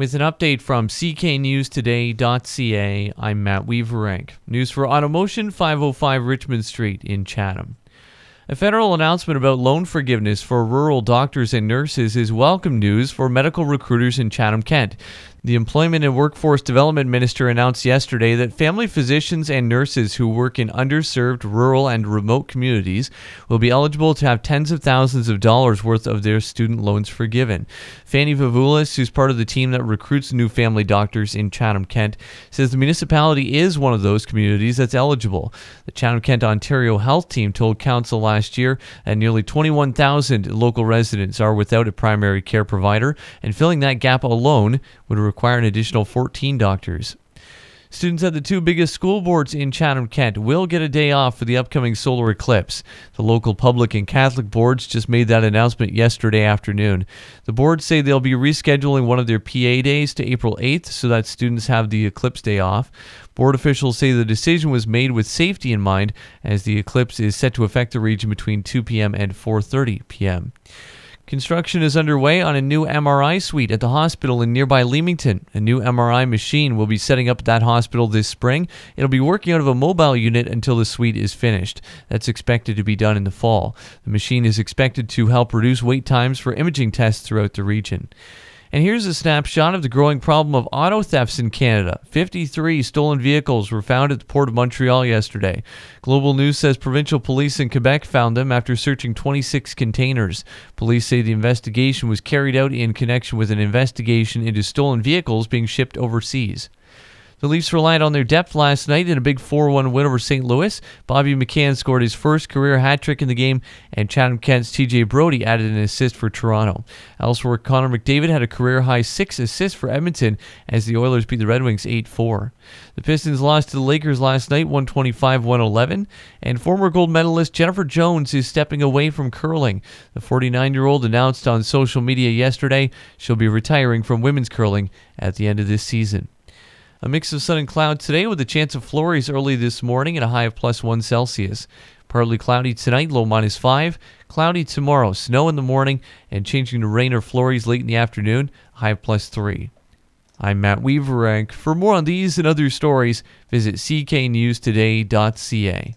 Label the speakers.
Speaker 1: With an update from cknewstoday.ca, I'm Matt Weaverank. News for Automotion 505 Richmond Street in Chatham. A federal announcement about loan forgiveness for rural doctors and nurses is welcome news for medical recruiters in Chatham Kent. The Employment and Workforce Development Minister announced yesterday that family physicians and nurses who work in underserved rural and remote communities will be eligible to have tens of thousands of dollars worth of their student loans forgiven. Fanny Vavulis, who's part of the team that recruits new family doctors in Chatham Kent, says the municipality is one of those communities that's eligible. The Chatham Kent Ontario Health Team told Council last year that nearly 21,000 local residents are without a primary care provider, and filling that gap alone would require an additional 14 doctors. Students at the two biggest school boards in Chatham Kent will get a day off for the upcoming solar eclipse. The local public and Catholic boards just made that announcement yesterday afternoon. The boards say they'll be rescheduling one of their PA days to April 8th so that students have the eclipse day off. Board officials say the decision was made with safety in mind as the eclipse is set to affect the region between 2 p.m. and 4:30 p.m. Construction is underway on a new MRI suite at the hospital in nearby Leamington. A new MRI machine will be setting up at that hospital this spring. It'll be working out of a mobile unit until the suite is finished. That's expected to be done in the fall. The machine is expected to help reduce wait times for imaging tests throughout the region. And here's a snapshot of the growing problem of auto thefts in Canada. 53 stolen vehicles were found at the Port of Montreal yesterday. Global News says provincial police in Quebec found them after searching 26 containers. Police say the investigation was carried out in connection with an investigation into stolen vehicles being shipped overseas. The Leafs relied on their depth last night in a big 4 1 win over St. Louis. Bobby McMann scored his first career hat trick in the game, and Chatham Kent's TJ Brodie added an assist for Toronto. Elsewhere, Connor McDavid had a career high six assists for Edmonton as the Oilers beat the Red Wings 8 4. The Pistons lost to the Lakers last night 125 111, and former gold medalist Jennifer Jones is stepping away from curling. The 49 year old announced on social media yesterday she'll be retiring from women's curling at the end of this season. A mix of sun and cloud today with a chance of flurries early this morning and a high of plus 1 Celsius. Partly cloudy tonight, low minus 5. Cloudy tomorrow, snow in the morning, and changing to rain or flurries late in the afternoon, high of plus 3. I'm Matt Weaverank. For more on these and other stories, visit cknewstoday.ca.